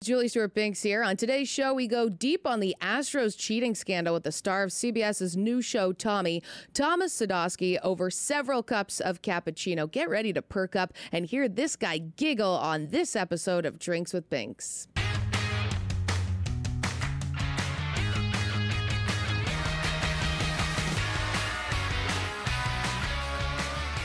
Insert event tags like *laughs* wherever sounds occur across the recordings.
Julie Stewart Binks here. On today's show, we go deep on the Astros cheating scandal with the star of CBS's new show, Tommy, Thomas Sadoski, over several cups of cappuccino. Get ready to perk up and hear this guy giggle on this episode of Drinks with Binks.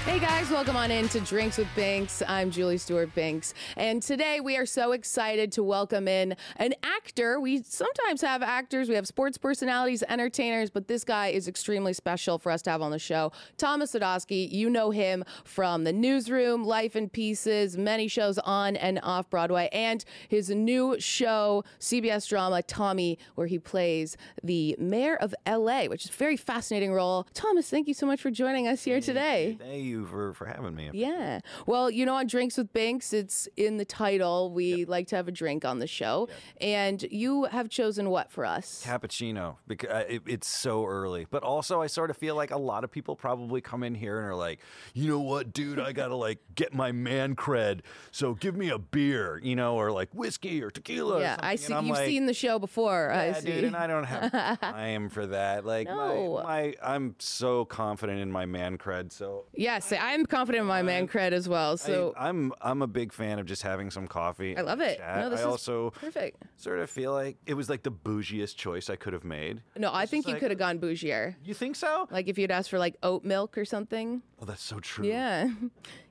Hey guys, welcome on in to Drinks with Binks. I'm Julie Stewart Binks. And today we are so excited to welcome in an actor. We sometimes have actors, we have sports personalities, entertainers, but this guy is extremely special for us to have on the show. Thomas Sadoski, you know him from The Newsroom, Life in Pieces, many shows on and off Broadway, and his new show, CBS drama Tommy, where he plays the mayor of LA, which is a very fascinating role. Thomas, thank you so much for joining us here today. Thank you for, for having me. Yeah. Well, you know, on Drinks with Binks, it's in the title. We like to have a drink on the show. And you have chosen what for us? Cappuccino because uh, it, it's so early, but also I sort of feel like a lot of people probably come in here and are like, you know what, dude, I gotta like get my man cred, so give me a beer, you know, or like whiskey or tequila. or yeah, I something." see. You've like, seen the show before. I Yeah, see. dude, and I don't have *laughs* time for that. Like No. my, my, I'm so confident in my man cred, so yes, I'm confident in my man cred as well. So I, am I'm a big fan of just having some coffee. I, love it. chat. No, this I is also perfect. sort of feel like it was like the bougiest choice I could have made. No, I think you like- could have gone bougier. You think so? Like if you'd asked for like oat milk or something. Oh, that's so true. Yeah. *laughs*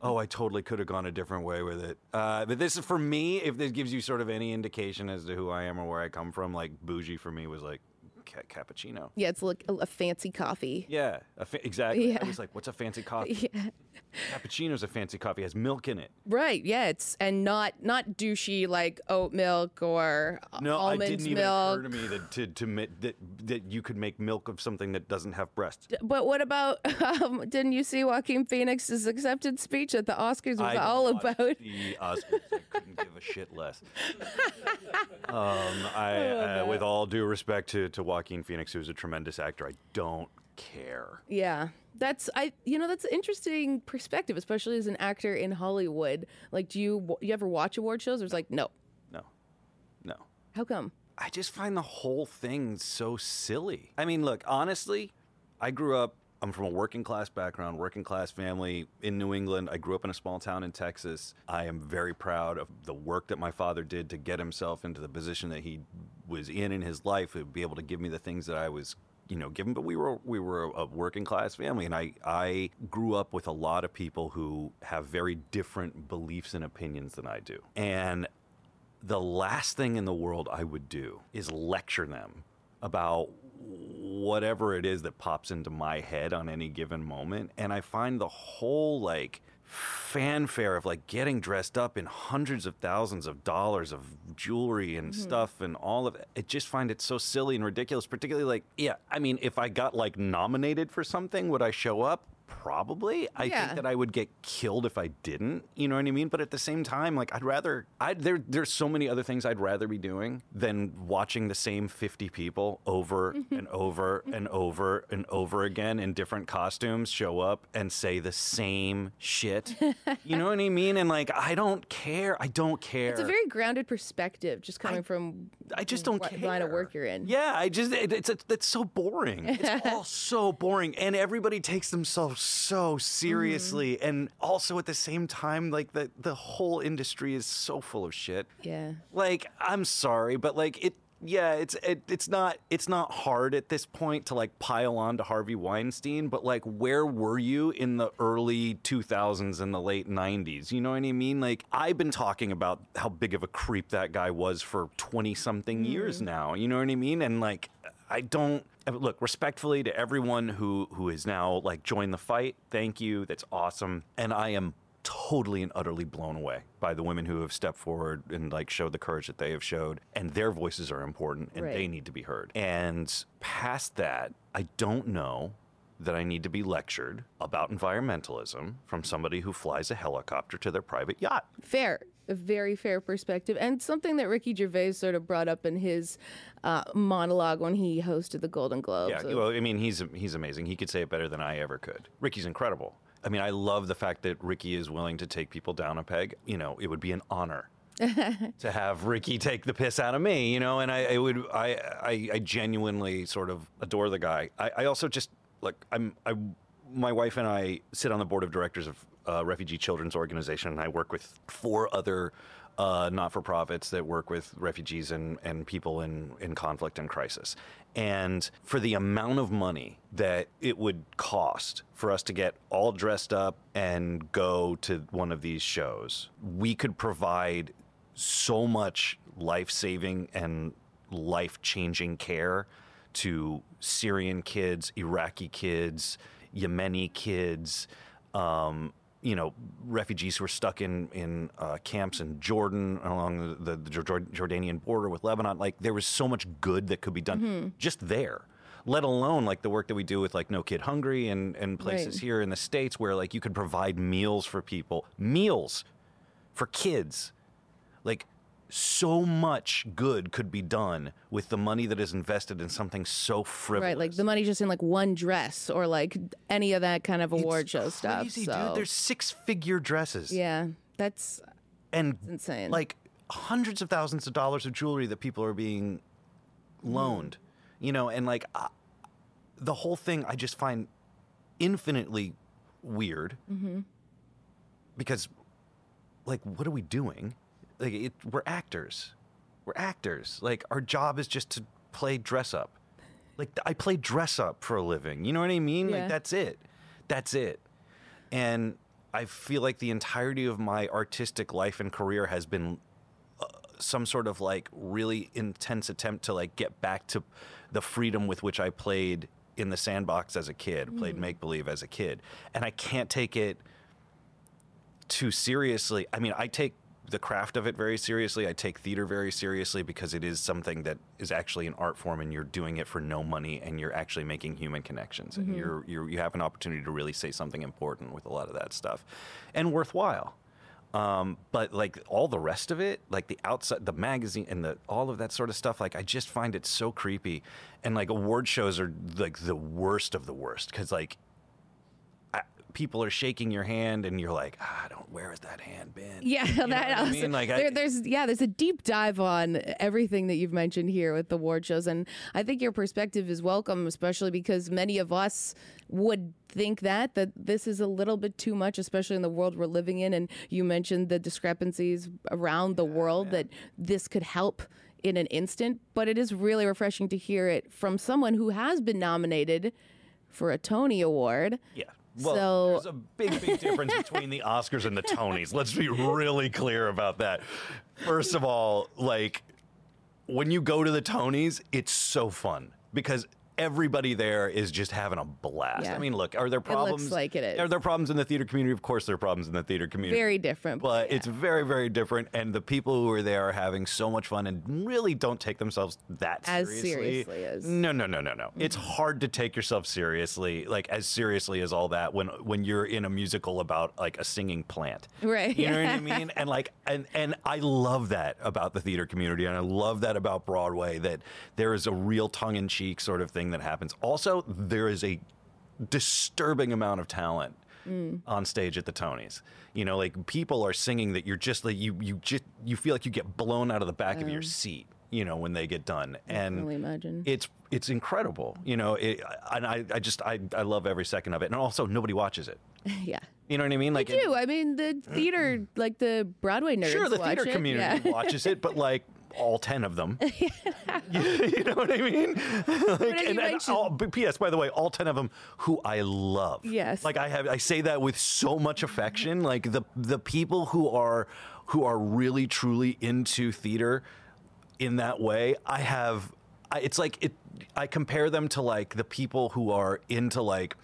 Oh, I totally could have gone a different way with it. Uh, but this is for me. If this gives you sort of any indication as to who I am or where I come from, like bougie for me was like ca- cappuccino. Yeah, it's like a, a fancy coffee. Yeah, fa- exactly. Yeah. I was like, "What's a fancy *laughs* coffee?" Yeah. Cappuccino's a fancy coffee. It has milk in it. Right. Yeah. It's and not not douchey like oat milk or No, almond it didn't even occur to me that to, to that that you could make milk of something that doesn't have breasts. But what about? *laughs* Um, didn't you see Joaquin Phoenix's acceptance speech at the Oscars? Was I all about. the Oscars. I couldn't give a shit less. *laughs* um, I, Oh, uh, with all due respect to, to Joaquin Phoenix, who's a tremendous actor, I don't care. Yeah. That's I you know that's an interesting perspective, especially as an actor in Hollywood. Like, do you you ever watch award shows? Or it's like, no. No, no. How come? I just find the whole thing so silly. I mean, look, honestly, I grew up. I'm from a working class background, working class family in New England. I grew up in a small town in Texas. I am very proud of the work that my father did to get himself into the position that he was in in his life, to be able to give me the things that I was you know given but we were we were a working class family and I I grew up with a lot of people who have very different beliefs and opinions than I do. And the last thing in the world I would do is lecture them about whatever it is that pops into my head on any given moment. And I find the whole like fanfare of like getting dressed up in hundreds of thousands of dollars of jewelry and mm-hmm. stuff and all of it. I just find it so silly and ridiculous, particularly like, yeah, I mean, if I got like nominated for something, would I show up? Probably. I Yeah. think that I would get killed if I didn't. You know what I mean? But at the same time, like I'd rather. I there there's so many other things I'd rather be doing than watching the same 50 people over *laughs* and over and over and over again in different costumes show up and say the same shit. *laughs* you know what I mean? And like I don't care. I don't care. It's a very grounded perspective, just coming from I just don't what care. line of work you're in. Yeah, I just it, it's it's so boring. It's *laughs* all so boring, and everybody takes themselves so seriously, Mm-hmm. and also at the same time, like the the whole industry is so full of shit. Yeah. Like I'm sorry, but like it. Yeah, it's it, it's not it's not hard at this point to like pile on to Harvey Weinstein, but like where were you in the early 2000s and the late 90s? You know what I mean? Like I've been talking about how big of a creep that guy was for 20 something years now. You know what I mean? And like I don't look respectfully to everyone who who is now like joined the fight. Thank you. That's awesome. And I am totally and utterly blown away by the women who have stepped forward and like showed the courage that they have showed and their voices are important and Right. they need to be heard and past that i don't know that i need to be lectured about environmentalism from somebody who flies a helicopter to their private yacht Fair. A very fair perspective. And something that Ricky Gervais sort of brought up in his uh, monologue when he hosted the Golden Globes. Yeah, of- well, I mean, he's he's amazing. He could say it better than I ever could. Ricky's incredible. I mean, I love the fact that Ricky is willing to take people down a peg. You know, it would be an honor *laughs* to have Ricky take the piss out of me. You know, and I, I would, I, I, I genuinely sort of adore the guy. I, I also just like I'm, I, my wife and I sit on the board of directors of uh, Refugee Children's Organization, and I work with four other uh, not-for-profits that work with refugees and, and people in, in conflict and crisis. And for the amount of money that it would cost for us to get all dressed up and go to one of these shows, we could provide so much life-saving and life-changing care to Syrian kids, Iraqi kids, Yemeni kids, um, you know, refugees who are stuck in in uh, camps in Jordan along the, the, Jor- Jordanian border with Lebanon. Like there was so much good that could be done just there. Let alone like the work that we do with like No Kid Hungry and and places Right. here in the states where like you could provide meals for people, meals for kids. Like so much good could be done with the money that is invested in something so frivolous. Right, like the money just in like one dress or like any of that kind of award It's show stuff. crazy, So dude. There's six figure dresses. yeah, that's and insane. like hundreds of thousands of dollars of jewelry that people are being loaned you know and like uh, the whole thing i just find infinitely weird because like what are we doing like it, we're actors. We're actors. Like our job is just to play dress up. Like i play dress up for a living. You know what i mean? Yeah. like that's it. That's it. And i feel like the entirety of my artistic life and career has been uh, some sort of like really intense attempt to like get back to the freedom with which i played in the sandbox as a kid played make believe as a kid. And i can't take it too seriously. I mean, I take the craft of it very seriously. I take theater very seriously because it is something that is actually an art form, and you're doing it for no money, and you're actually making human connections, and you're, you're you have an opportunity to really say something important with a lot of that stuff, and worthwhile. Um, but like all the rest of it, like the outside, the magazine, and the all of that sort of stuff, like I just find it so creepy. And like award shows are like the worst of the worst because like people are shaking your hand, and you're like, ah, I don't. Where has that hand been? Yeah, You know that what I mean? Like, I- there's yeah, there's a deep dive on everything that you've mentioned here with the award shows, and I think your perspective is welcome, especially because many of us would think that that this is a little bit too much, especially in the world we're living in. And you mentioned the discrepancies around the world that this could help in an instant, but it is really refreshing to hear it from someone who has been nominated for a Tony Award. Yeah. Well, So- there's a big, big difference between the Oscars and the Tonys. Let's be really clear about that. First of all, like when you go to the Tonys, it's so fun because everybody there is just having a blast. Yeah. I mean, look, are there problems? like it is. Are there problems in the theater community? Of course, there are problems in the theater community. Very different. but yeah. it's very, very different. And the people who are there are having so much fun and really don't take themselves that seriously. As seriously. seriously as- No, no, no, no, no. Mm-hmm. It's hard to take yourself seriously, like as seriously as all that when when you're in a musical about like a singing plant. Right, You know what. I *laughs* mean? And like and and I love that about the theater community and I love that about Broadway that there is a real tongue in cheek sort of thing that happens. Also, there is a disturbing amount of talent Mm. on stage at the Tonys. You know, like people are singing that you're just like you you just you feel like you get blown out of the back of your seat. You know, when they get done, and only imagine. it's it's incredible. You know, it, and I I just I I love every second of it, and also nobody watches it. *laughs* yeah. You know what I mean? Like I do. I mean, the theater, like the Broadway nerds, Sure, the theater it. community Yeah. watches it, but like *laughs* all ten of them. *laughs* *laughs* you, you know what I mean? *laughs* like, and, and all, but P.S. By the way, all ten of them who I love. Yes. Like I have, I say that with so much affection. Like the the people who are who are really truly into theater in that way, I have. I, it's like it. I compare them to like the people who are into like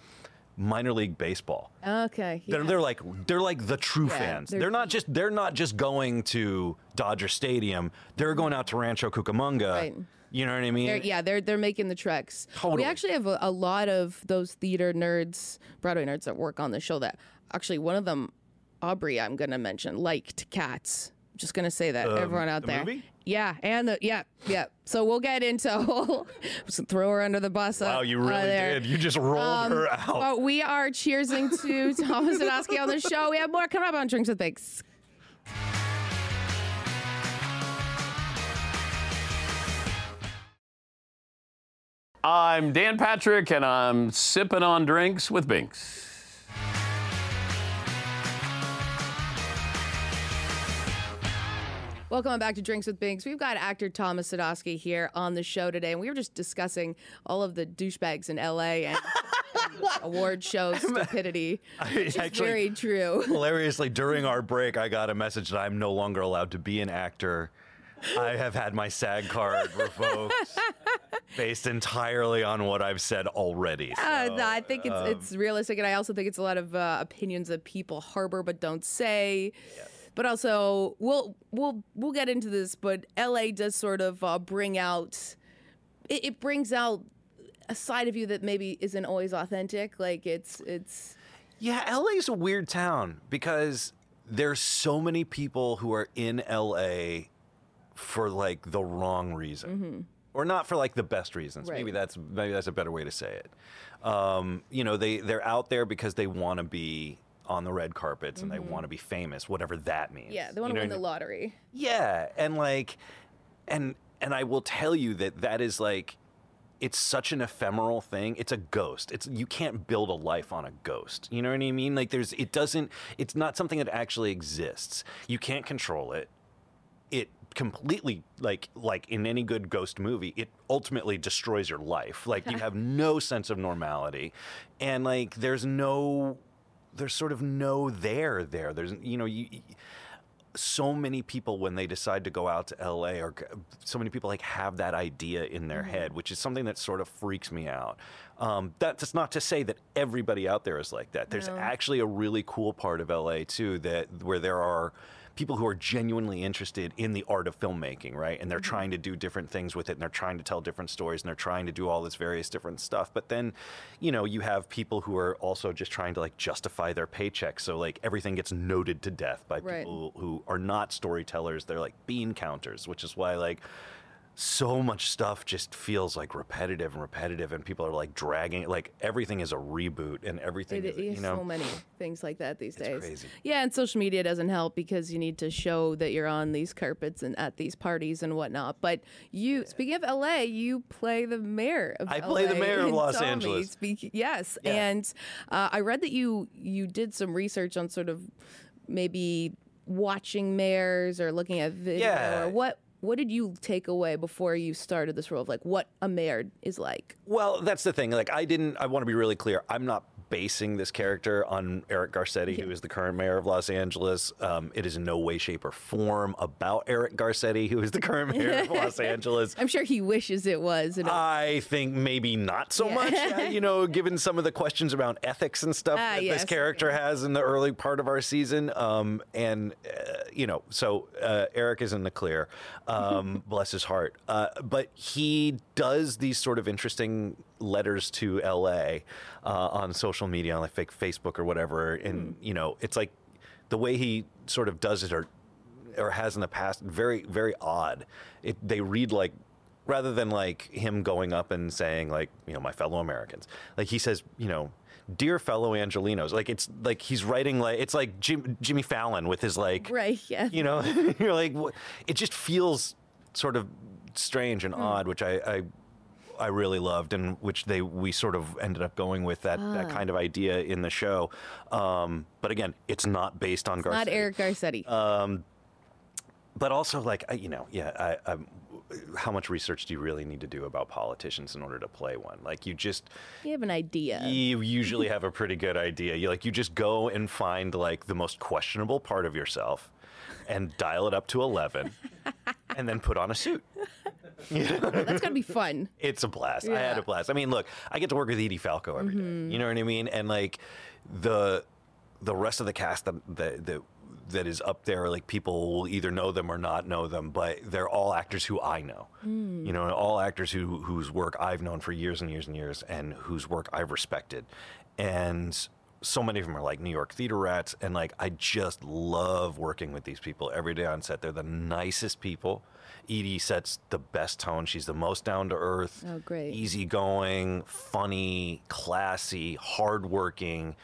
minor league baseball. Okay. They're, they're like they're like the true Yeah, fans. they're- They're, not just they're not just going to Dodger Stadium. They're going out to Rancho Cucamonga. Right. You know what I mean? They're, yeah, they're they're making the treks. Totally. We actually have a, a lot of those theater nerds, Broadway nerds that work on the show. That actually one of them, Aubrey, I'm gonna mention, liked Cats. Just gonna say that everyone out the there. movie? Yeah, and the yeah yeah. So we'll get into *laughs* throw her under the bus. Wow, uh, you really there. did. You just rolled Um, her out. But we are cheersing to *laughs* Thomas Sadoski on the show. We have more coming up on Drinks with Binks. I'm Dan Patrick, and I'm sipping on drinks with Binks. Welcome back to Drinks with Binks. We've got actor Thomas Sadoski here on the show today, and we were just discussing all of the douchebags in LA and, *laughs* award show stupidity. Is actually- very true. Hilariously, during our break, I got a message that I'm no longer allowed to be an actor. I have had my SAG card revoked *laughs* based entirely on what I've said already. Uh, So, no, I think it's it's realistic, and I also think it's a lot of uh, opinions that people harbor but don't say. But also, we'll we'll we'll get into this. But LA does sort of uh, bring out it, it brings out a side of you that maybe isn't always authentic. Like it's it's Yeah, LA's a weird town because there's so many people who are in LA for like the wrong reason. Or not for like the best reasons. Right. Maybe that's maybe that's a better way to say it. Um, you know, they they're out there because they want to be on the red carpets and they mm-hmm. want to be famous, whatever that means. yeah, they want You to know win what I the mean? lottery. Yeah, and like, and and I will tell you that that is like, it's such an ephemeral thing. It's a ghost. It's you can't build a life on a ghost. You know what I mean? Like, there's it doesn't. It's not something that actually exists. You can't control it. It completely like like in any good ghost movie it ultimately destroys your life like you *laughs* have no sense of normality and like there's no there's sort of no there there there's you know you so many people when they decide to go out to LA or so many people like have that idea in their head, which is something that sort of freaks me out. Um, that's not to say that everybody out there is like that. There's actually a really cool part of LA too that where there are people who are genuinely interested in the art of filmmaking, right? And they're mm-hmm. trying to do different things with it and they're trying to tell different stories and they're trying to do all this various different stuff. But then, you know, you have people who are also just trying to like justify their paycheck. So like everything gets noted to death by Right. people who are not storytellers. They're like bean counters, which is why like so much stuff just feels like repetitive and repetitive and people are like dragging like everything is a reboot and everything It is, you know so many things like that these days. crazy. Yeah, and social media doesn't help because you need to show that you're on these carpets and at these parties and whatnot. But you, speaking of LA, you play the mayor of I LA play the mayor of Los Tommy. Angeles. Speak, yes, Yeah. and uh, I read that you you did some research on sort of maybe watching mayors or looking at video Yeah. or what. What did you take away before you started this role of like what a mayor is like? Well, that's the thing. Like, I didn't. I want to be really clear. I'm not basing this character on Eric Garcetti, who is the current mayor of Los Angeles. Um, it is in no way, shape, or form about Eric Garcetti, who is the current mayor of Los *laughs* Angeles. I'm sure he wishes it was. I think maybe not so Yeah. much, uh, you know, *laughs* given some of the questions around ethics and stuff Ah, that yes, this character has in the early part of our season. Um, and, uh, you know, so uh, Eric is in the clear, um, *laughs* bless his heart. Uh, but he does these sort of interesting letters to LA uh, on social media, on like fake Facebook or whatever. And, you know, it's like the way he sort of does it or or has in the past very very odd it, they read like rather than like him going up and saying like you know my fellow americans like he says you know dear fellow angelenos like it's like he's writing like it's like Jim, jimmy fallon with his like Right, yeah. you know *laughs* you're like it just feels sort of strange and odd which I, I I really loved, and which they we sort of ended up going with that, Ah. that kind of idea in the show. Um, but again, it's not based on Garcetti Not Eric Garcetti. Uh, but also like I- you know yeah I, I'm, how much research do you really need to do about politicians in order to play one like you just you have an idea. you *laughs* usually have a pretty good idea you like you just go and find like the most questionable part of yourself and dial it up to 11 *laughs* and then put on a suit *laughs* That's gonna be fun. it's a blast. I had Mm-hmm. a blast. I mean, look, I get to work with Edie Falco every day. You know what I mean? And like the the rest of the cast that that that, that is up there, like people will either know them or not know them, but they're all actors who I know. Mm. You know, all actors who whose work I've known for years and years and years, and whose work I've respected, and. So many of them are like New York theater rats, and like I just love working with these people every day on set. They're the nicest people. Edie sets the best tone. She's the most down to earth Oh, great. easygoing, funny, classy, hardworking,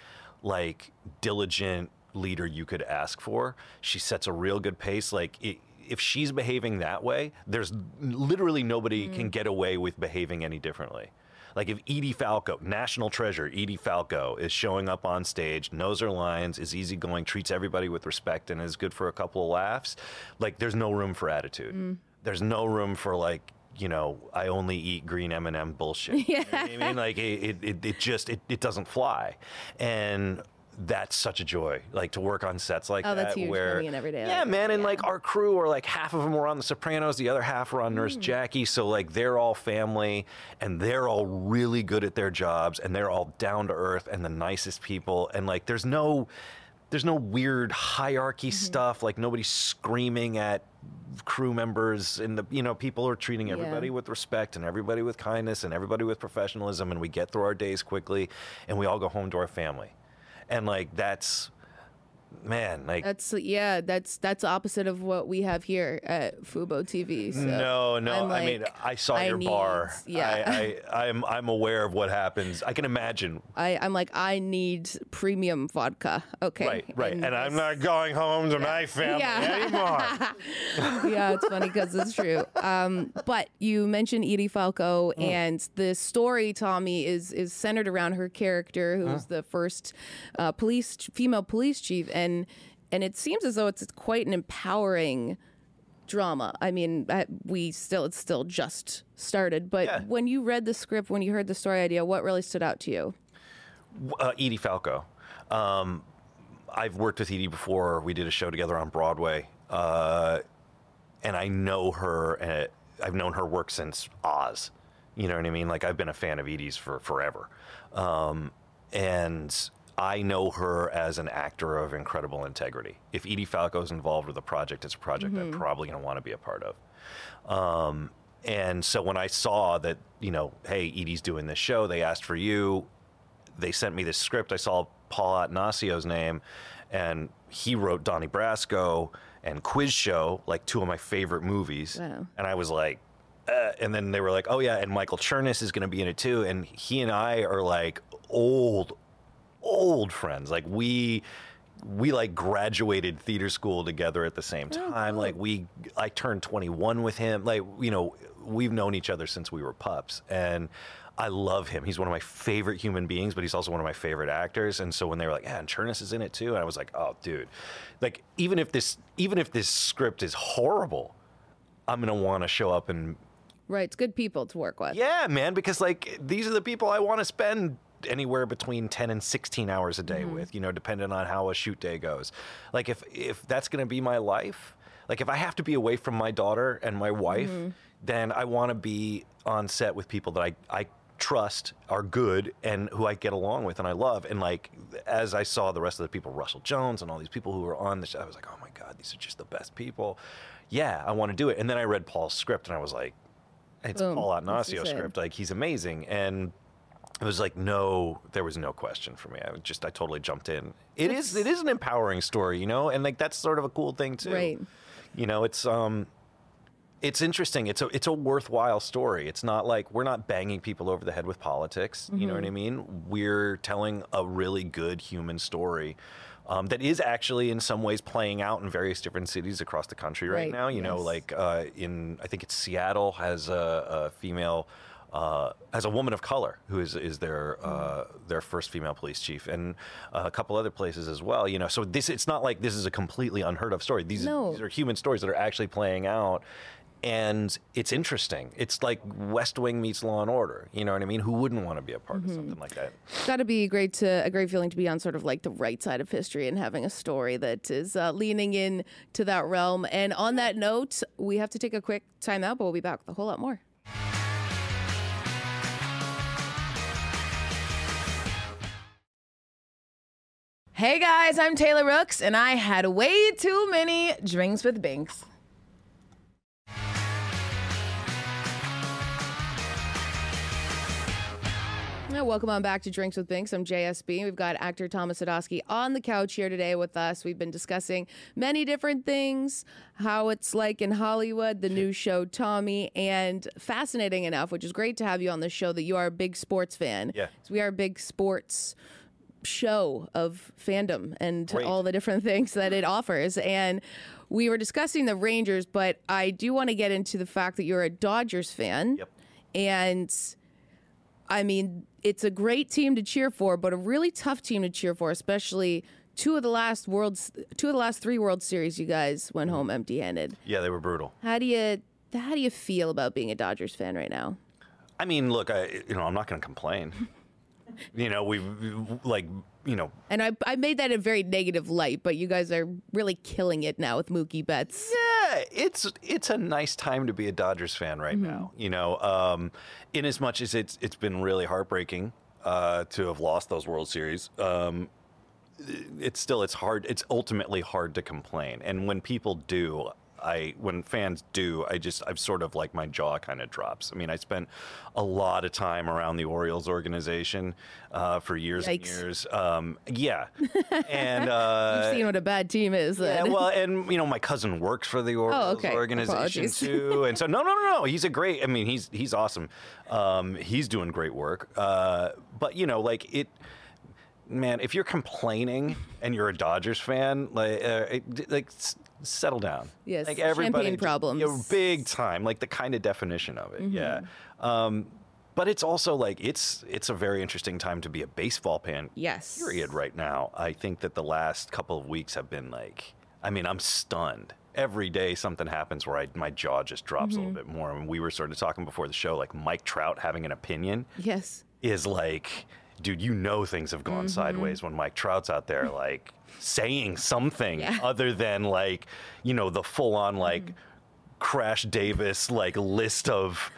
like diligent leader you could ask for. She sets a real good pace. Like i if she's behaving that way, there's literally nobody can mm. get away with behaving any differently. Like if Edie Falco, national treasure, Edie Falco is showing up on stage, knows her lines, is easygoing, treats everybody with respect, and is good for a couple of laughs. Like there's no room for attitude. Mm. There's no room for like you know I only eat green M and m bullshit. *laughs* You know what I mean, like it, it, it, it just it, it doesn't fly, and that's such a joy. Like to work on sets like that. Oh, that that's huge where coming in every day yeah, that, man, and yeah. like our crew are like half of them were on The Sopranos, the other half were on Hmm. Nurse Jackie. So like they're all family and they're all really good at their jobs and they're all down to earth and the nicest people. And like there's no there's no weird hierarchy Mm-hmm. stuff. Like nobody's screaming at crew members and the you know people are treating everybody with respect and everybody with kindness and everybody with professionalism and we get through our days quickly and we all go home to our family and like that's man like That's yeah. That's that's opposite of what we have here at Fubo TV. So No, no. I'm I mean, I saw I your need- bar. yeah. I, I, I'm, I'm aware of what happens. I can imagine. I, I'm like I need premium vodka. Okay. Right, right. And, I'm not going home to my family Yeah. anymore. *laughs* yeah, it's funny because it's true. Um, but you mentioned Edie Falco, Mm. and the story, Tommy, is is centered around her character, who's the first uh, police female police chief, and and and it seems as though it's quite an empowering drama. I mean, I, we still it's still just started, but Yeah. when you read the script, when you heard the story idea, what really stood out to you? uh, Edie Falco. Um, I've worked with Edie before. We did a show together on Broadway, uh, and I know her. Uh, I've known her work since Oz. You know what I mean? Like I've been a fan of Edie's for forever, um, and I know her as an actor of incredible integrity. If Edie Falco is involved with a project, it's a project I'm probably going to want to be a part of. Um, and so when I saw that, you know, hey, Edie's doing this show, they asked for you they sent me this script. I saw Paul Attanasio's name, and he wrote Donnie Brasco and Quiz Show, like two of my favorite movies. Wow. And I was like, uh, and then they were like, oh yeah, and Michael Chernus is going to be in it too. And he and I are like old, old friends. Like we. We like graduated theater school together at the same oh, time. Like we, I turned 21 with him. Like you know, we've known each other since we were pups, and I love him. He's one of my favorite human beings, but he's also one of my favorite actors. And so when they were like, "Yeah, and Chernus is in it too," and I was like, "Oh, dude!" Like even if this even if this script is horrible, I'm gonna want to show up and Right, it's good people to work with. yeah, man, because like these are the people I want to spend anywhere between 10 and 16 hours a day Mm-hmm. with, you know, depending on how a shoot day goes. Like if if that's going to be my life, like if I have to be away from my daughter and my wife, Mm-hmm. then I want to be on set with people that I I trust are good and who I get along with and I love. And like as I saw the rest of the people, Russell Jones and all these people who were on the show, I was like, oh my god, these are just the best people. Yeah, I want to do it. And then I read Paul's script and I was like, it's Boom. Paul That's Attanasio what you said. script. Like he's amazing. And it was like no, there was no question for me. I just I totally jumped in. It is it is an empowering story, you know, and like that's sort of a cool thing too. Right. You know, it's um it's interesting. It's a it's a worthwhile story. It's not like we're not banging people over the head with politics. You know what I mean? We're telling a really good human story. Um, that is actually in some ways playing out in various different cities across the country right, Right, now. You know, like uh, in I think it's Seattle has a, a female uh, as a woman of color who is is their uh, their first female police chief, and a couple other places as well. You know, so this it's not like this is a completely unheard of story. These, No. these are human stories that are actually playing out. And it's interesting. It's like West Wing meets Law and Order. You know what I mean? Who wouldn't want to be a part of something like that? It's got to be great to a great feeling to be on sort of like the right side of history and having a story that is uh, leaning in to that realm. And on that note, we have to take a quick time out, but we'll be back with a whole lot more. Hey guys, I'm Taylor Rooks, and I had way too many drinks with Binks. Yeah, welcome on back to Drinks with Binks. I'm JSB. We've got actor Thomas Sadoski on the couch here today with us. We've been discussing many different things, how it's like in Hollywood, the new show Tommy, and fascinating enough, which is great to have you on the show, that you are a big sports fan. Yeah. We are a big sports show of fandom and Great. all the different *laughs* things that it offers. And we were discussing the Rangers, but I do want to get into the fact that you're a Dodgers fan. Yep. And I mean, it's a great team to cheer for, but a really tough team to cheer for, especially two of the last worlds, two of the last three World Series. You guys went home empty-handed. Yeah, they were brutal. How do you how do you feel about being a Dodgers fan right now? I mean, look, I you know, I'm not going to complain. *laughs* you know, we like, you know, And I I made that in a very negative light, but you guys are really killing it now with Mookie Betts. yeah, it's it's a nice time to be a Dodgers fan right now. You know, um, in as much as it's it's been really heartbreaking uh, to have lost those World Series. Um, it's still it's hard. It's ultimately hard to complain, and when people do. I when fans do, I just I've sort of like my jaw kind of drops. I mean, I spent a lot of time around the Orioles organization uh, for years and years. Um, yeah, *laughs* and uh, You've seen what a bad team is. yeah, well, *laughs* and you know, my cousin works for the Orioles okay. organization too, and so no, no, no, no. He's a great. I mean, he's he's awesome. Um, he's doing great work. Uh, but you know, like it, man. If you're complaining and you're a Dodgers fan, like, uh, it, like settle down. Yes, like champagne everybody, problems. Mm-hmm. You know, big time, like the kind of definition of it. Yeah. Um, but it's also like it's it's a very interesting time to be a baseball fan yes. period right now. I think that the last couple of weeks have been like, I mean, I'm stunned. Every day something happens where I, my jaw just drops a little bit more. And we were sort of talking before the show, like Mike Trout having an opinion Yes. is like, dude, you know things have gone sideways when Mike Trout's out there, like saying something Yeah. other than like, you know, the full on like Crash Davis like list of,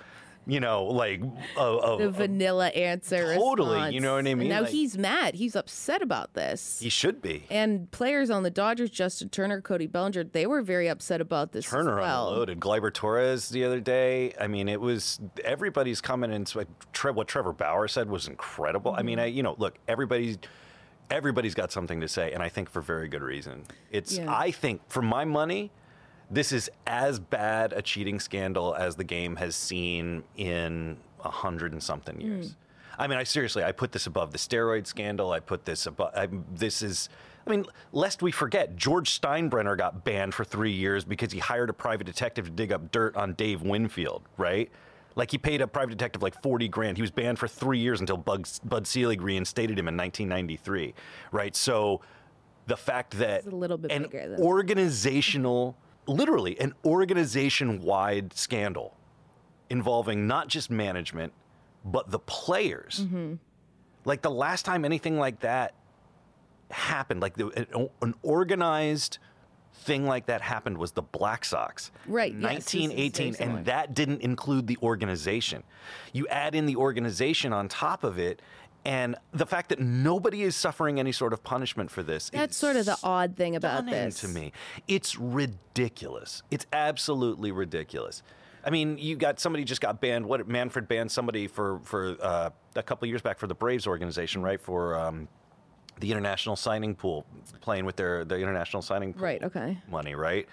you know, like of, of, The vanilla answer. Totally, response. you know what I And mean? now Like- he's mad. He's upset about this. he should be. And players on the Dodgers, Justin Turner, Cody Bellinger, they were very upset about this Turner as well. unloaded. Gleiber Torres the other day. I mean, it was everybody's coming in. so, like, Tre- what Trevor Bauer said was incredible. I Mm-hmm. mean, I you know, look, everybody's everybody's got something to say, and I think for very good reason. It's Yeah. I think for my money, this is as bad a cheating scandal as the game has seen in a hundred and something hmm. years. I mean, I seriously, I put this above the steroid scandal. I put this above. I, this is. I mean, lest we forget, George Steinbrenner got banned for three years because he hired a private detective to dig up dirt on Dave Winfield, right? Like he paid a private detective like 40 grand. He was banned for three years until Bud, Bud Selig reinstated him in 1993, right? So the fact that It's a little bit an bigger than- organizational, literally an organization-wide scandal involving not just management but the players. Mm-hmm. Like the last time anything like that happened, like the, an, an organized thing like that happened was the Black Sox. Right, yes, this is very 1918 similar. and that didn't include the organization. You add in the organization on top of it and the fact that nobody is suffering any sort of punishment for this. That's is sort of the odd thing about this. to me. It's ridiculous. It's absolutely ridiculous. I mean, you got somebody just got banned. What Manfred banned somebody for for uh, a couple of years back for the Braves organization, right? For um, the international signing pool, playing with their the international signing pool Right, okay. money, right?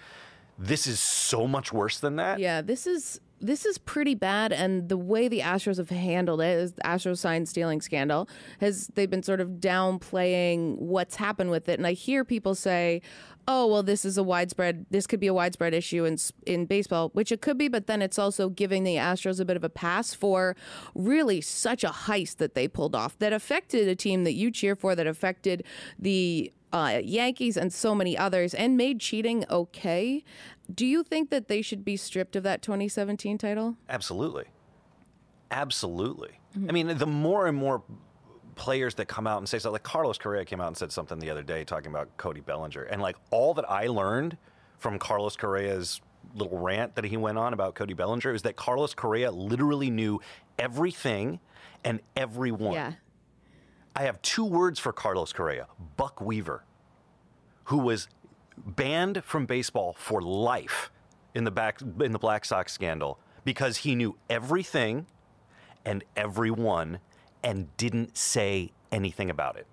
This is so much worse than that. Yeah, this is this is pretty bad, and the way the Astros have handled it is the Astros sign stealing scandal has they've been sort of downplaying what's happened with it, and I hear people say, "Oh, well, this is a widespread. This could be a widespread issue in in baseball, which it could be, but then it's also giving the Astros a bit of a pass for really such a heist that they pulled off that affected a team that you cheer for, that affected the uh, Yankees and so many others, and made cheating okay. Do you think that they should be stripped of that 2017 title? Absolutely. Absolutely. I mean, the more and more players that come out and say something, like Carlos Correa came out and said something the other day talking about Cody Bellinger. And like all that I learned from Carlos Correa's little rant that he went on about Cody Bellinger is that Carlos Correa literally knew everything and everyone. Yeah. I have two words for Carlos Correa Buck Weaver, who was banned from baseball for life in the, back, in the Black Sox scandal because he knew everything and everyone and didn't say anything about it.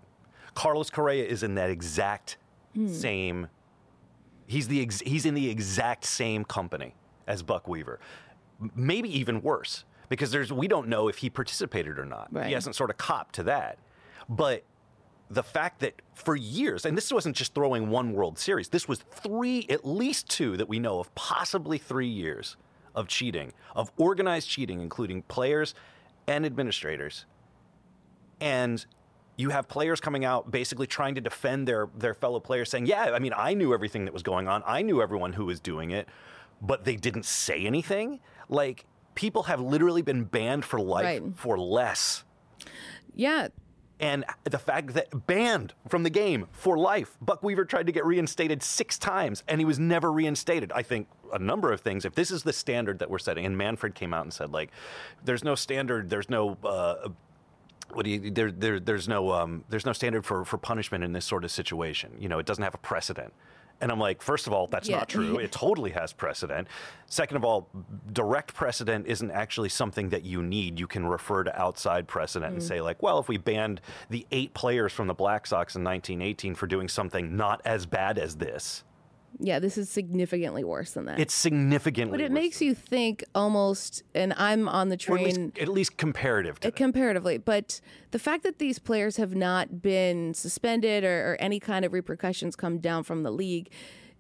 Carlos Correa is in that exact hmm. same. He's the ex, he's in the exact same company as Buck Weaver, maybe even worse because there's we don't know if he participated or not. Right. He hasn't sort of copped to that, but the fact that for years, and this wasn't just throwing one World Series, this was three, at least two that we know of, possibly three years of cheating, of organized cheating, including players and administrators. And you have players coming out basically trying to defend their, their fellow players, saying, Yeah, I mean, I knew everything that was going on, I knew everyone who was doing it, but they didn't say anything. Like, people have literally been banned for life Right. for less Yeah. And the fact that banned from the game for life. Buck Weaver tried to get reinstated six times, and he was never reinstated. I think a number of things. If this is the standard that we're setting, and Manfred came out and said, like, there's no standard, there's no. Uh, what do you, there, there, there's no, um, there's no standard for, for punishment in this sort of situation. You know, it doesn't have a precedent. And I'm like, first of all, that's Yeah. not true. *laughs* It totally has precedent. Second of all, direct precedent isn't actually something that you need. You can refer to outside precedent and mm. say, like, well, if we banned the eight players from the Black Sox in 1918 for doing something not as bad as this, Yeah, this is significantly worse than that. it's significantly. Worse. But it makes you think almost, and I'm on the or at least, train at least comparative to uh, comparatively, but the fact that these players have not been suspended or, or any kind of repercussions come down from the league,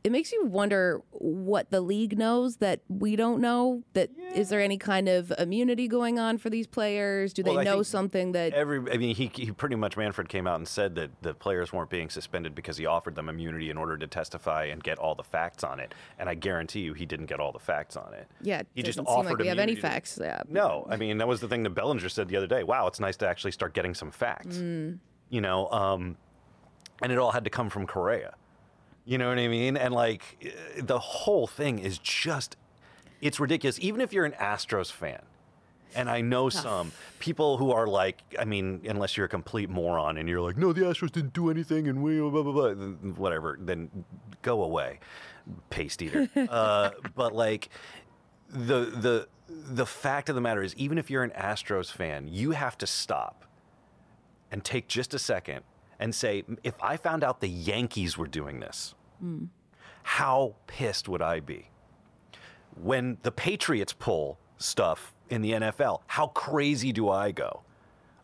it makes you wonder what the league knows that we don't know. That is there any kind of immunity going on for these players? Do they Well, know something that? Every, I mean, he, he pretty much Manfred came out and said that the players weren't being suspended because he offered them immunity in order to testify and get all the facts on it. And I guarantee you, he didn't get all the facts on it. yeah, he just offered like we have any to- facts. Yeah. No, I mean that was the thing that Bellinger said the other day. Wow, it's nice to actually start getting some facts. Mm. You know, um, and it all had to come from Correa. You know what I mean? And like eh, the whole thing is just it's ridiculous. Even if you're an Astros fan, and I know some people who are like, I mean, unless you're a complete moron and you're like, no, the Astros didn't do anything and we blah blah blah, whatever, then go away, paste eater. *laughs* uh, but like the the the fact of the matter is, even if you're an Astros fan, you have to stop and take just a second and say, if I found out the Yankees were doing this, how pissed would I be? When the Patriots pull stuff in the NFL, how crazy do I go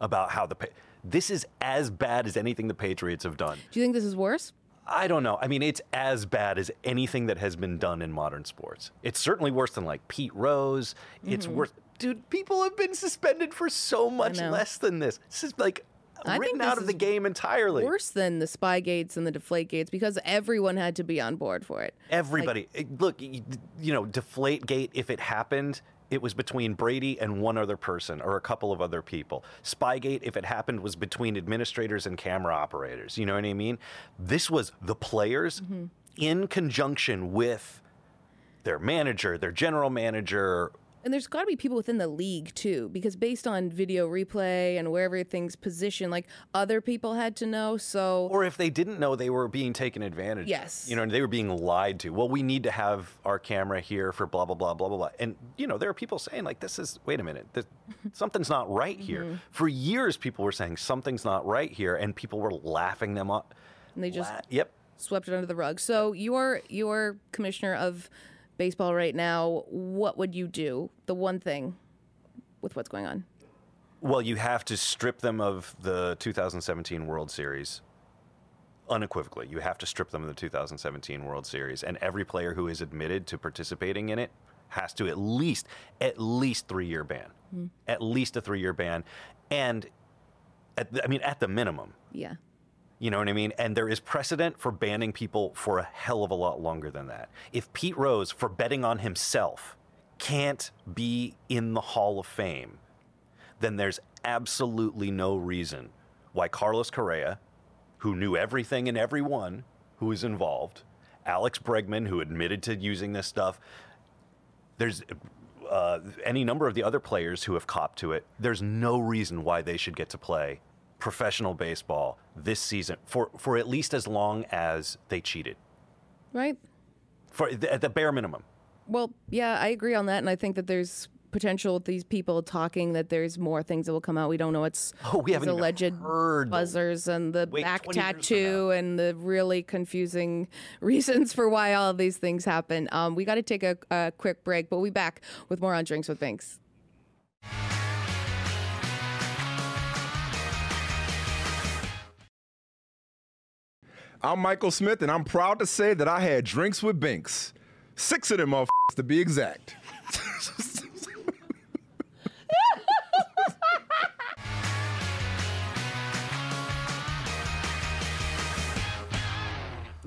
about how the Pa- this is as bad as anything the Patriots have done. Do you think this is worse? I don't know. I mean, it's as bad as anything that has been done in modern sports. It's certainly worse than like Pete Rose. It's mm-hmm. worse. Dude, people have been suspended for so much less than this. This is like I written out of the game entirely. Worse than the spy gates and the deflate gates because everyone had to be on board for it. Everybody, eh, look, you know, Deflate Gate, if it happened, it was between Brady and one other person or a couple of other people. Spygate, if it happened, was between administrators and camera operators. You know what I mean? This was the players in conjunction with their manager, their general manager. And there's got to be people within the league too, because based on video replay and where everything's positioned, like other people had to know. So Or if they didn't know they were being taken advantage of. Yes. You know, and they were being lied to. Well, we need to have our camera here for blah, blah, blah, blah, blah, blah. And, you know, there are people saying, like, this is, wait a minute, this, *laughs* something's not right here. Mm-hmm. For years, people were saying something's not right here, and people were laughing them up. and they just La- yep. swept it under the rug. So you're you're commissioner of baseball right now. What would you do? The one thing with what's going on. Well, you have to strip them of the 2017 World Series. Unequivocally, you have to strip them of the 2017 World Series, and every player who is admitted to participating in it has to at least at least three year ban, hmm. at least a three year ban, and at the, I mean at the minimum. Yeah. You know what I mean? And there is precedent for banning people for a hell of a lot longer than that. If Pete Rose, for betting on himself, can't be in the Hall of Fame, then there's absolutely no reason why Carlos Correa, who knew everything and everyone who was involved, Alex Bregman, who admitted to using this stuff, there's uh, any number of the other players who have copped to it. There's no reason why they should get to play professional baseball this season for, for at least as long as they cheated, Right. for the, at the bare minimum. Well, yeah, I agree on that, and I think that there's potential with these people talking that there's more things that will come out. We don't know what's Oh, we haven't alleged heard buzzers and the Wait, back 20 years from tattoo and the really confusing *laughs* reasons for why all of these things happen. Um, we got to take a, a quick break, but we'll be back with more on Drinks with Binks. I'm Michael Smith, and I'm proud to say that I had drinks with Binks. Six of them to be exact. *laughs*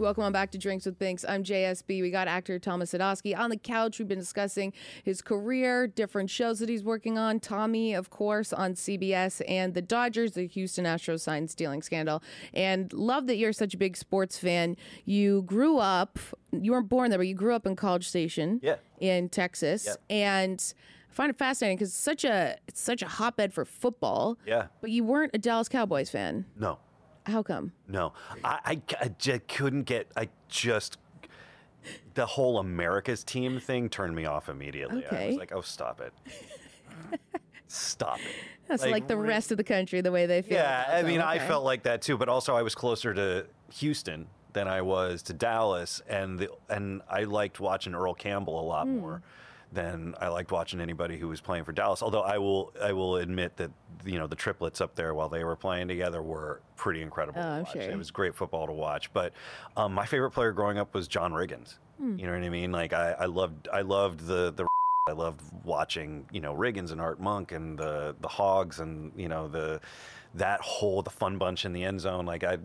Welcome on back to Drinks with Binks. I'm JSB. We got actor Thomas Sadoski on the couch. We've been discussing his career, different shows that he's working on. Tommy, of course, on CBS, and the Dodgers, the Houston Astros sign stealing scandal. And love that you're such a big sports fan. You grew up, you weren't born there, but you grew up in College Station Yeah. in Texas. Yep. And I find it fascinating because it's such a it's such a hotbed for football. Yeah. But you weren't a Dallas Cowboys fan. No, How come? no. I, I, I just couldn't get, I just, the whole America's team thing turned me off immediately. I Okay. was like, oh, stop it. stop it. *laughs* That's like, the re- rest of the country, the way they feel. Yeah, I mean, I felt like that too, but also I was closer to Houston than I was to Dallas, and the, and I liked watching Earl Campbell a lot hmm. more than I liked watching anybody who was playing for Dallas. Although I will I will admit that you know the triplets up there while they were playing together were pretty incredible. Oh, to I'm watch. sure. It was great football to watch. But um, my favorite player growing up was John Riggins. Hmm. You know what I mean? Like I, I loved I loved the the *laughs* I loved watching, you know, Riggins and Art Monk and the the Hogs and you know the that whole the fun bunch in the end zone. Like I,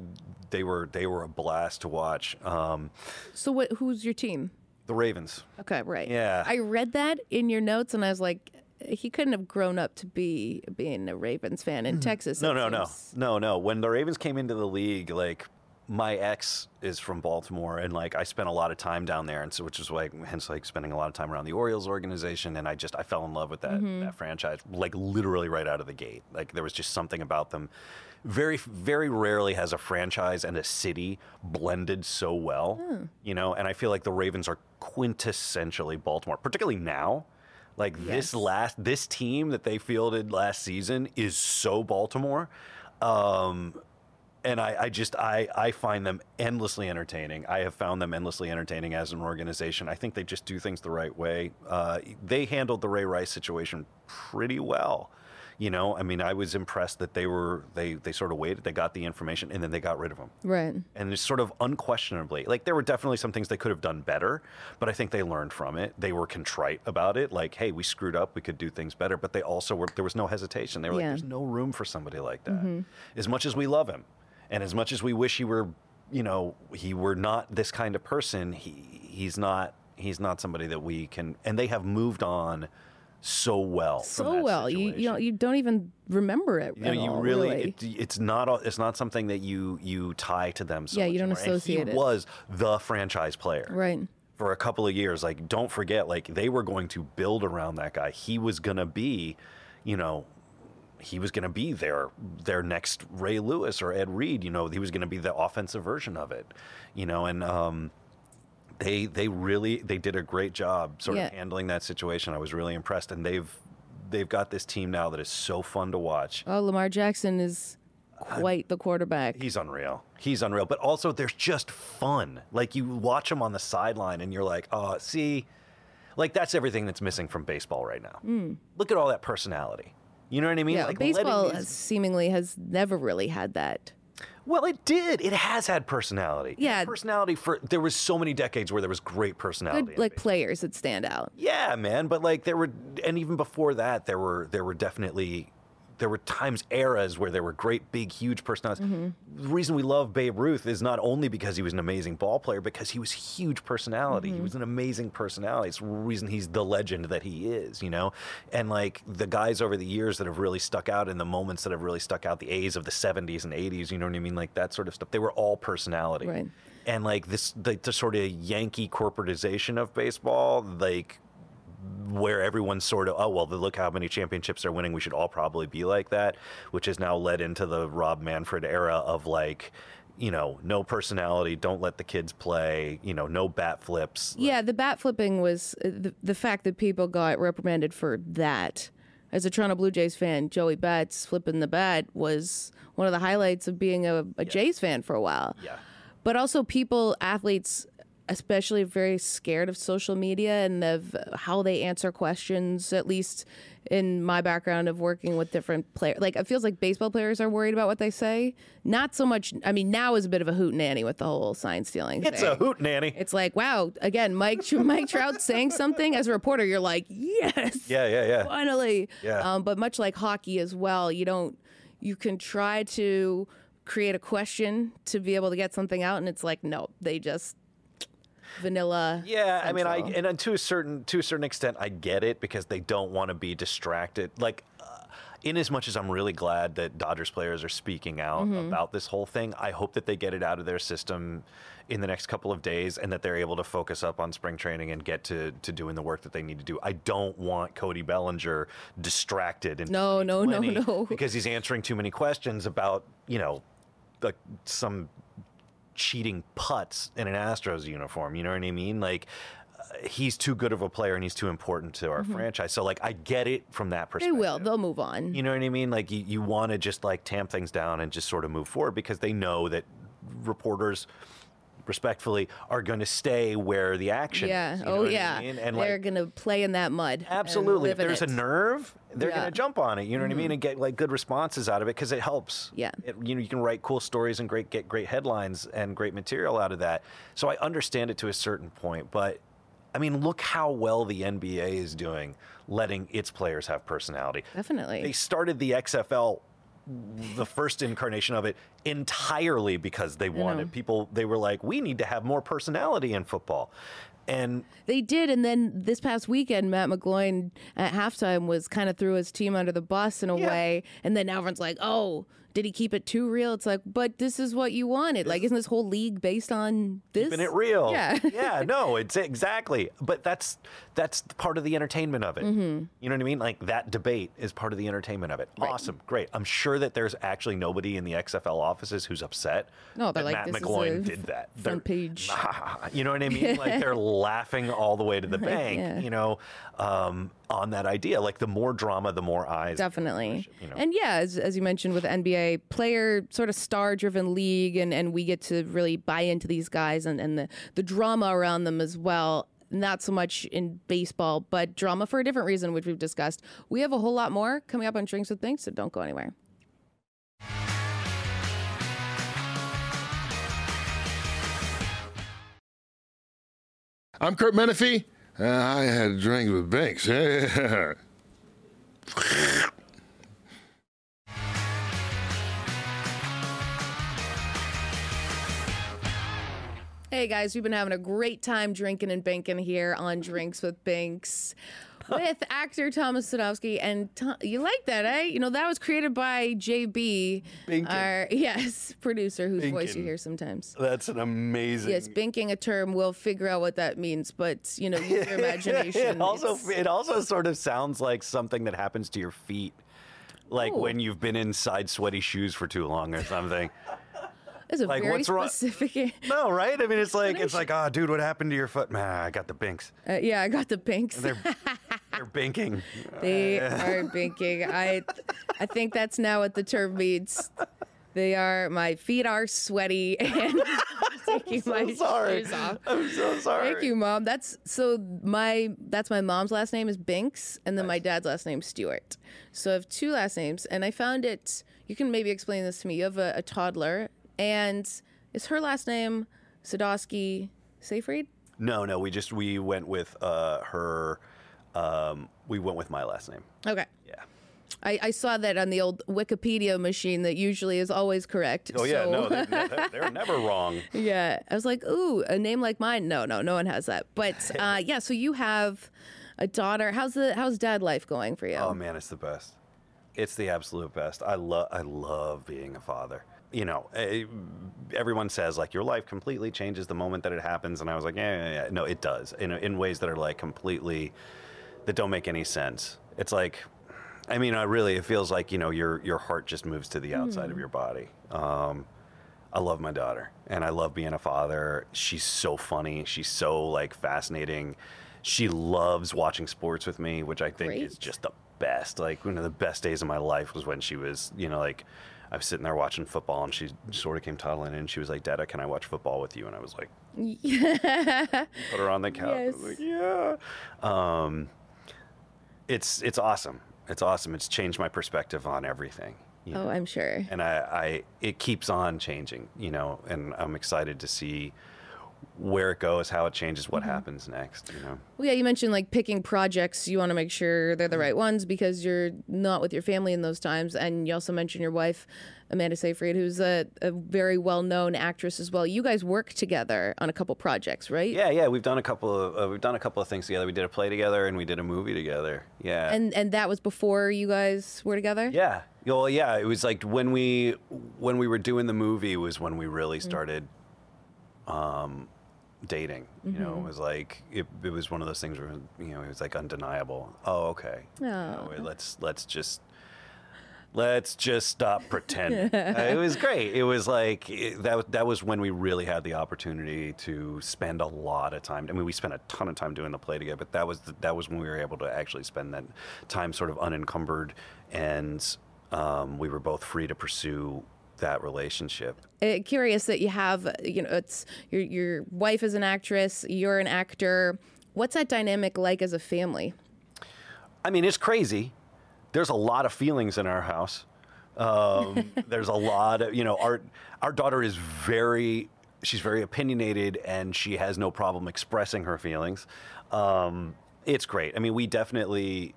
they were they were a blast to watch. Um, So, what? Who's your team? The Ravens. Okay, right. Yeah. I read that in your notes, and I was like, he couldn't have grown up to be being a Ravens fan in mm-hmm. Texas. No, no, no, seems. no, no. When the Ravens came into the league, like my ex is from Baltimore, and like I spent a lot of time down there, and so which is why, hence, like spending a lot of time around the Orioles organization, and I just I fell in love with that that franchise, like literally right out of the gate. Like there was just something about them. Very, very rarely has a franchise and a city blended so well, you know. And I feel like the Ravens are quintessentially Baltimore, particularly now. Like Yes. this last this team that they fielded last season is so Baltimore. Um, and I, I just I, I find them endlessly entertaining. I have found them endlessly entertaining as an organization. I think they just do things the right way. Uh, they handled the Ray Rice situation pretty well. You know, I mean, I was impressed that they were they they sort of waited, they got the information, and then they got rid of him Right. and it's sort of unquestionably like there were definitely some things they could have done better but i think they learned from it they were contrite about it like hey we screwed up we could do things better but they also were there was no hesitation they were Yeah. like there's no room for somebody like that as much as we love him and as much as we wish he were you know he were not this kind of person he he's not he's not somebody that we can and they have moved on so well. so well. You you, know, you don't even remember it. You know, you all, really, really. It, it's not it's not something that you you tie to them. So Yeah, you don't anymore. And associate he it. was the franchise player, right. For a couple of years, like don't forget, like they were going to build around that guy. He was gonna be, you know, he was gonna be their their next Ray Lewis or Ed Reed. You know, he was gonna be the offensive version of it. You know, and um, they they really they did a great job sort Yeah. of handling that situation. I was really impressed, and they've they've got this team now that is so fun to watch. Oh, Lamar Jackson is quite the quarterback. He's unreal. He's unreal. But also, there's just fun. Like you watch him on the sideline, and you're like, oh, see, like that's everything that's missing from baseball right now. Look at all that personality. You know what I mean? Yeah, like baseball these- seemingly has never really had that. Well, it did. It has had personality. Yeah. personality for there was so many decades where there was great personality. Good like baseball. players that stand out. Yeah, man. But like there were, and even before that, there were there were definitely there were times eras where there were great big huge personalities. Mm-hmm. The reason we love Babe Ruth is not only because he was an amazing ball player, because he was huge personality. Mm-hmm. He was an amazing personality. It's the reason he's the legend that he is. You know, and like the guys over the years that have really stuck out in the moments that have really stuck out, the A's of the '70s and '80s. You know what I mean? Like that sort of stuff. They were all personality Right. and like this the, the sort of yankee corporatization of baseball like where everyone's sort of oh well look how many championships they're winning we should all probably be like that which has now led into the rob manfred era of like you know no personality don't let the kids play you know no bat flips Yeah, the bat flipping was uh, the, the fact that people got reprimanded for that. As a Toronto Blue Jays fan, Joey Bats flipping the bat was one of the highlights of being a, a Jays fan for a while. Yeah. But also, people, athletes, especially, very scared of social media and of how they answer questions. At least in my background of working with different players, like it feels like baseball players are worried about what they say. Not so much. I mean, now is a bit of a hoot nanny with the whole sign stealing. it's thing. a hoot nanny It's like, wow, again, Mike Mike Trout saying something as a reporter, you're like, yes, yeah yeah yeah finally. Yeah. Um, but much like hockey as well, you don't, you can try to create a question to be able to get something out, and it's like, no, they just vanilla. Yeah, I mean, I and uh, to a certain to a certain extent, I get it because they don't want to be distracted. Like, uh, in as much as I'm really glad that Dodgers players are speaking out Mm-hmm. about this whole thing, I hope that they get it out of their system in the next couple of days and that they're able to focus up on spring training and get to to doing the work that they need to do. I don't want Cody Bellinger distracted. In No, no, no, 2020 no. because he's answering too many questions about you know, like some cheating putts in an Astros uniform. You know what I mean? Like uh, he's too good of a player and he's too important to our franchise. So like I get it from that Mm-hmm. they will. They'll move on. You know what I mean? Like you, you want to just like tamp things down and just sort of move forward because they know that reporters respectfully are going to stay where the action yeah. is. you know oh, what I yeah. mean? And They're like gonna play in that mud. Absolutely. If there's a nerve, they're Yeah. Mm-hmm. going to jump on it. You know what I mean, and get like good responses out of it because it helps. Yeah. It, you know, you can write cool stories and great get great headlines and great material out of that. So I understand it to a certain point, but I mean, look how well the NBA is doing, letting its players have personality. Definitely. They started the XFL the first incarnation of it entirely because they wanted people they were like we need to have more personality in football and They did, and then this past weekend, Matt McGloin at halftime was kind of threw his team under the bus in a Yeah. way, and then everyone's like, "Oh, did he keep it too real?" It's like, but this is what you wanted. Like, isn't this whole league based on this? keeping it real. Yeah. *laughs* yeah, no, it's exactly. But that's that's part of the entertainment of it. Mm-hmm. You know what I mean? Like that debate is part of the entertainment of it. Awesome, great. I'm sure that there's actually nobody in the XFL offices who's upset. No, they're that like, Matt "This is McGloin did that. front They're- page." *laughs* You know what I mean? like *laughs* they're laughing all the way to the bank. Yeah. You know, um, on that idea. Like the more drama, the more eyes. Definitely. You know. And yeah, as, as you mentioned with NBA, player sort of star driven league, and, and we get to really buy into these guys and, and the, the drama around them as well. Not so much in baseball, but drama for a different reason, which we've discussed. We have a whole lot more coming up on Drinks with Binks, so don't go anywhere. I'm Kurt Menefee. Uh, I had a drink with Banks. *laughs* Hey guys, we've been having a great time drinking and banking here on Drinks with Binks. With actor Thomas Sadoski. And Tom, you like that, eh? You know, that was created by JB, Binkin. our, *laughs* yes, producer whose voice you hear sometimes. That's an amazing. Yes, binking a term. We'll figure out what that means, but, you know, use your *laughs* imagination. it also It's- it also sort of sounds like something that happens to your feet. Like Oh. when you've been inside sweaty shoes for too long or something. It's a Like, very what's wrong- specific. *laughs* *laughs* No, right? I mean, it's like it's like, oh, dude, what happened to your foot? Man, I got the binks. Uh, yeah, I got the binks. They're *laughs* they're binking. They are binking. I, I think that's now what the term means. They are. My feet are sweaty and I'm taking my sorry. shoes off. I'm so sorry. Thank you, mom. That's so my that's my mom's last name is Binks, and then my dad's last name is Stewart. So I have two last names, and I found it. You can maybe explain this to me. You have a, a toddler, and is her last name Sadoski Seyfried? No, no, we just we went with uh, her. Um, we went with my last name. Okay. Yeah. I, I saw that on the old Wikipedia machine that usually is always correct. Oh yeah, so- no, *laughs* they're, they're never wrong. Yeah, I was like, ooh, a name like mine. No, no, no one has that. But *laughs* uh, yeah, so you have a daughter. How's the how's dad life going for you? Oh man, it's the best. It's the absolute best. I love I love being a father. You know, eh, everyone says like your life completely changes the moment that it happens, and I was like, yeah, yeah, yeah. no, it does in in ways that are like completely that don't make any sense. It's like, I mean, I really, it feels like you know your your heart just moves to the outside of your body. Um, I love my daughter and I love being a father. She's so funny. She's so like fascinating. She loves watching sports with me, which I think is just the best. Like one of the best days of my life was when she was, you know, like I was sitting there watching football and she sort of came toddling in and she was like, Dada, can I watch football with you? And I was like, *laughs* put her on the couch. I was like, yeah. Um, it's, it's awesome. It's awesome. It's changed my perspective on everything. you know? Oh, I'm sure. and I, I it keeps on changing, you know, and I'm excited to see where it goes, how it changes, what mm-hmm. happens next, you know. Well, yeah, you mentioned like picking projects. You want to make sure they're the mm-hmm. right ones because you're not with your family in those times. And you also mentioned your wife, Amanda Seyfried, who's a, a very well known actress as well. You guys work together on a couple projects, right? Yeah, yeah, we've done a couple of uh, we've done a couple of things together. We did a play together and we did a movie together. Yeah. And and that was before you guys were together. yeah. Well, yeah, it was like when we when we were doing the movie was when we really mm. started um dating. You know, it was like it, it was one of those things where you know, it was like undeniable. Oh, okay. You know, let's let's just let's just stop *laughs* pretending. Uh, it was great. It was like it, that. That was when we really had the opportunity to spend a lot of time. I mean, we spent a ton of time doing the play together, but that was the, that was when we were able to actually spend that time sort of unencumbered, and um, we were both free to pursue that relationship. Uh, curious that you have, you know, it's your your wife is an actress, you're an actor. What's that dynamic like as a family? I mean, it's crazy. There's a lot of feelings in our house. Um, *laughs* there's a lot of, you know, our our daughter is very, she's very opinionated, and she has no problem expressing her feelings. Um, it's great. I mean, we definitely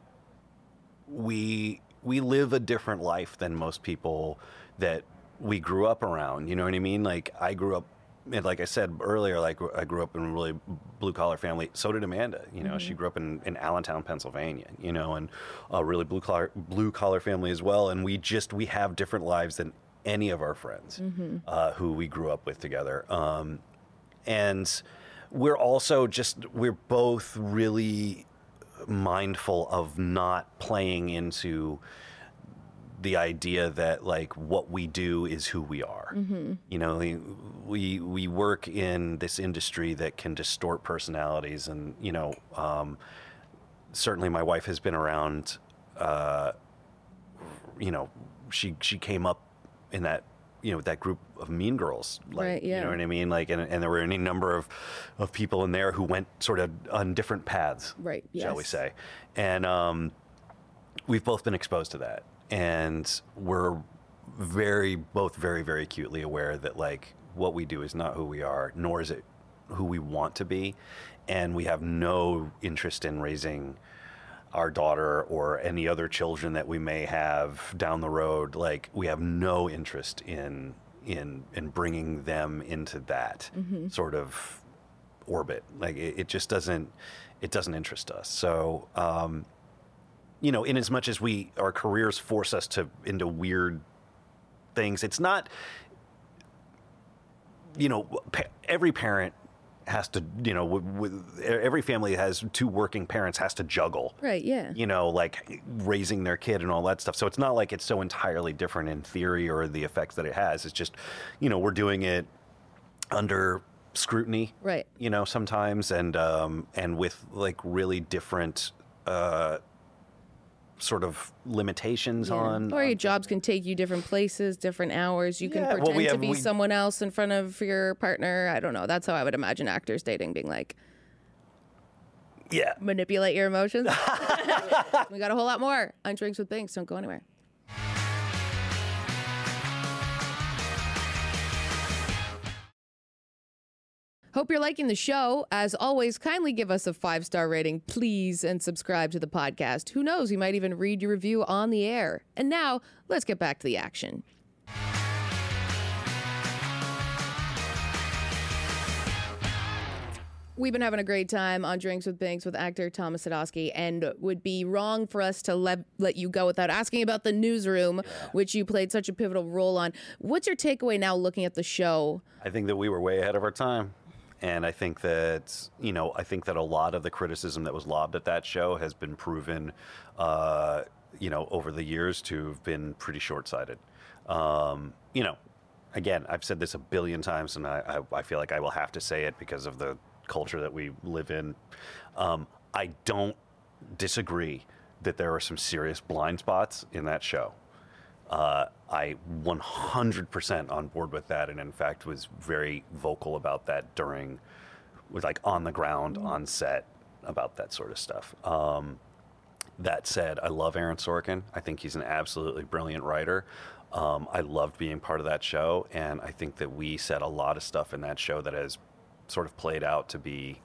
we we live a different life than most people that we grew up around. You know what I mean? Like I grew up, and like I said earlier, like I grew up in a really blue collar family. So did Amanda. You know, she grew up in, in Allentown, Pennsylvania. You know, and a really blue collar blue collar family as well. And we just we have different lives than any of our friends uh, who we grew up with together. Um, and we're also just we're both really mindful of not playing into the idea that like what we do is who we are. You know, we- we work in this industry that can distort personalities, and you know, um, certainly my wife has been around. Uh, you know, she she came up in that you know with that group of mean girls like Right, you know what i mean? Like and, and there were any number of of people in there who went sort of on different paths Right, shall we say. And um we've both been exposed to that and we're very both very very acutely aware that like what we do is not who we are nor is it who we want to be. And we have no interest in raising our daughter or any other children that we may have down the road. Like we have no interest in in in bringing them into that sort of orbit. Like it, it just doesn't it doesn't interest us. So, um, you know, in as much as we our careers force us to into weird things, it's not. You know, pa- every parent has to. You know, with, with every family has two working parents has to juggle Right, yeah. you know, like raising their kid and all that stuff. So it's not like it's so entirely different in theory or the effects that it has. It's just, you know, we're doing it under scrutiny, Right. You know, sometimes and um, and with like really different uh, sort of limitations Yeah. on. or your on- jobs can take you different places, different hours. You can Yeah, well, pretend we to be we- someone else in front of your partner. I don't know. That's how I would imagine actors dating, being like yeah. manipulate your emotions. *laughs* we got a whole lot more on Drinks with Binks. Don't go anywhere. Hope you're liking the show. As always, kindly give us a five star rating, please, and subscribe to the podcast. Who knows? We might even read your review on the air. And now, let's get back to the action. We've been having a great time on Drinks with Binks with actor Thomas Sadoski, and would be wrong for us to let, let you go without asking about the newsroom, which you played such a pivotal role on. What's your takeaway now looking at the show? I think that we were way ahead of our time. And I think that, you know, I think that a lot of the criticism that was lobbed at that show has been proven, uh, you know, over the years to have been pretty short sighted. Um, you know, again, I've said this a billion times and I, I, I feel like I will have to say it because of the culture that we live in. Um, I don't disagree that there are some serious blind spots in that show. Uh, I 100% on board with that, and in fact was very vocal about that during, with like on the ground, on set, about that sort of stuff. Um, that said, I love Aaron Sorkin. I think he's an absolutely brilliant writer. Um, I loved being part of that show, and I think that we said a lot of stuff in that show that has sort of played out to be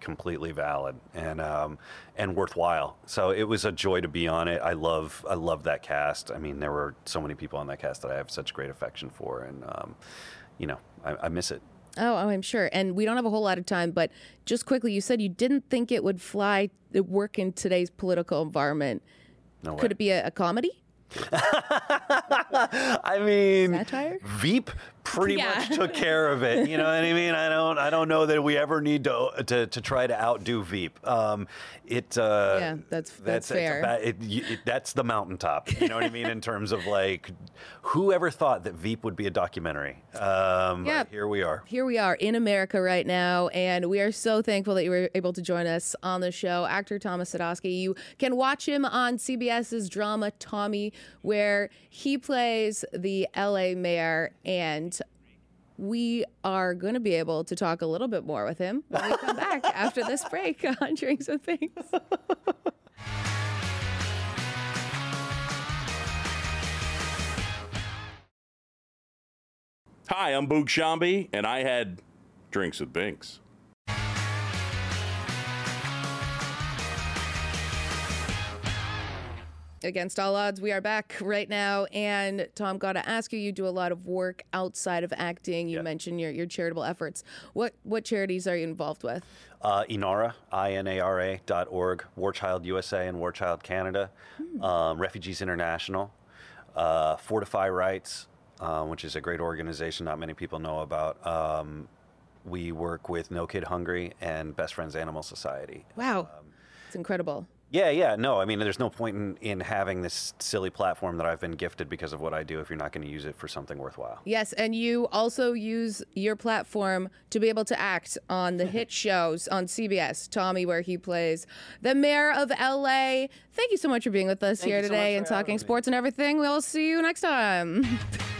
completely valid and um, and worthwhile. So it was a joy to be on it. I love I love that cast. I mean, there were so many people on that cast that I have such great affection for, and um, you know, I, I miss it. Oh, oh, I'm sure. And we don't have a whole lot of time, but just quickly, you said you didn't think it would fly, work in today's political environment. No way. Could it be a, a comedy? *laughs* I mean, Satire? Veep pretty Yeah. much took care of it. You know what I mean? I don't. I don't know that we ever need to to, to try to outdo Veep. Um, it. Uh, Yeah, that's- that's a fair. ba- it, it, that's the mountaintop. You know what I mean? In terms of like, whoever thought that Veep would be a documentary? Um, Yeah. Here we are. Here we are in America right now, and we are so thankful that you were able to join us on the show. Actor Thomas Sadoski. You can watch him on CBS's drama Tommy, where he plays the LA mayor, and we are going to be able to talk a little bit more with him when we come back *laughs* after this break *laughs* on Drinks with Binks. Hi, I'm Boog Sciambi, and I had drinks with Binks. Against all odds, we are back right now. And Tom, got to ask you, you do a lot of work outside of acting. You Yeah. mentioned your, your charitable efforts. What what charities are you involved with? Uh, Inara, I-N-A-R-A dot org, War Child USA and War Child Canada, um, Refugees International, uh, Fortify Rights, uh, which is a great organization not many people know about. Um, we work with No Kid Hungry and Best Friends Animal Society. Wow, it's incredible. Yeah, yeah, no, I mean, there's no point in, in having this silly platform that I've been gifted because of what I do if you're not going to use it for something worthwhile. Yes, and you also use your platform to be able to act on the *laughs* hit shows on CBS, Tommy, where he plays the mayor of LA. Thank you so much for being with us here you so today and talking me. sports and everything. We'll see you next time. *laughs*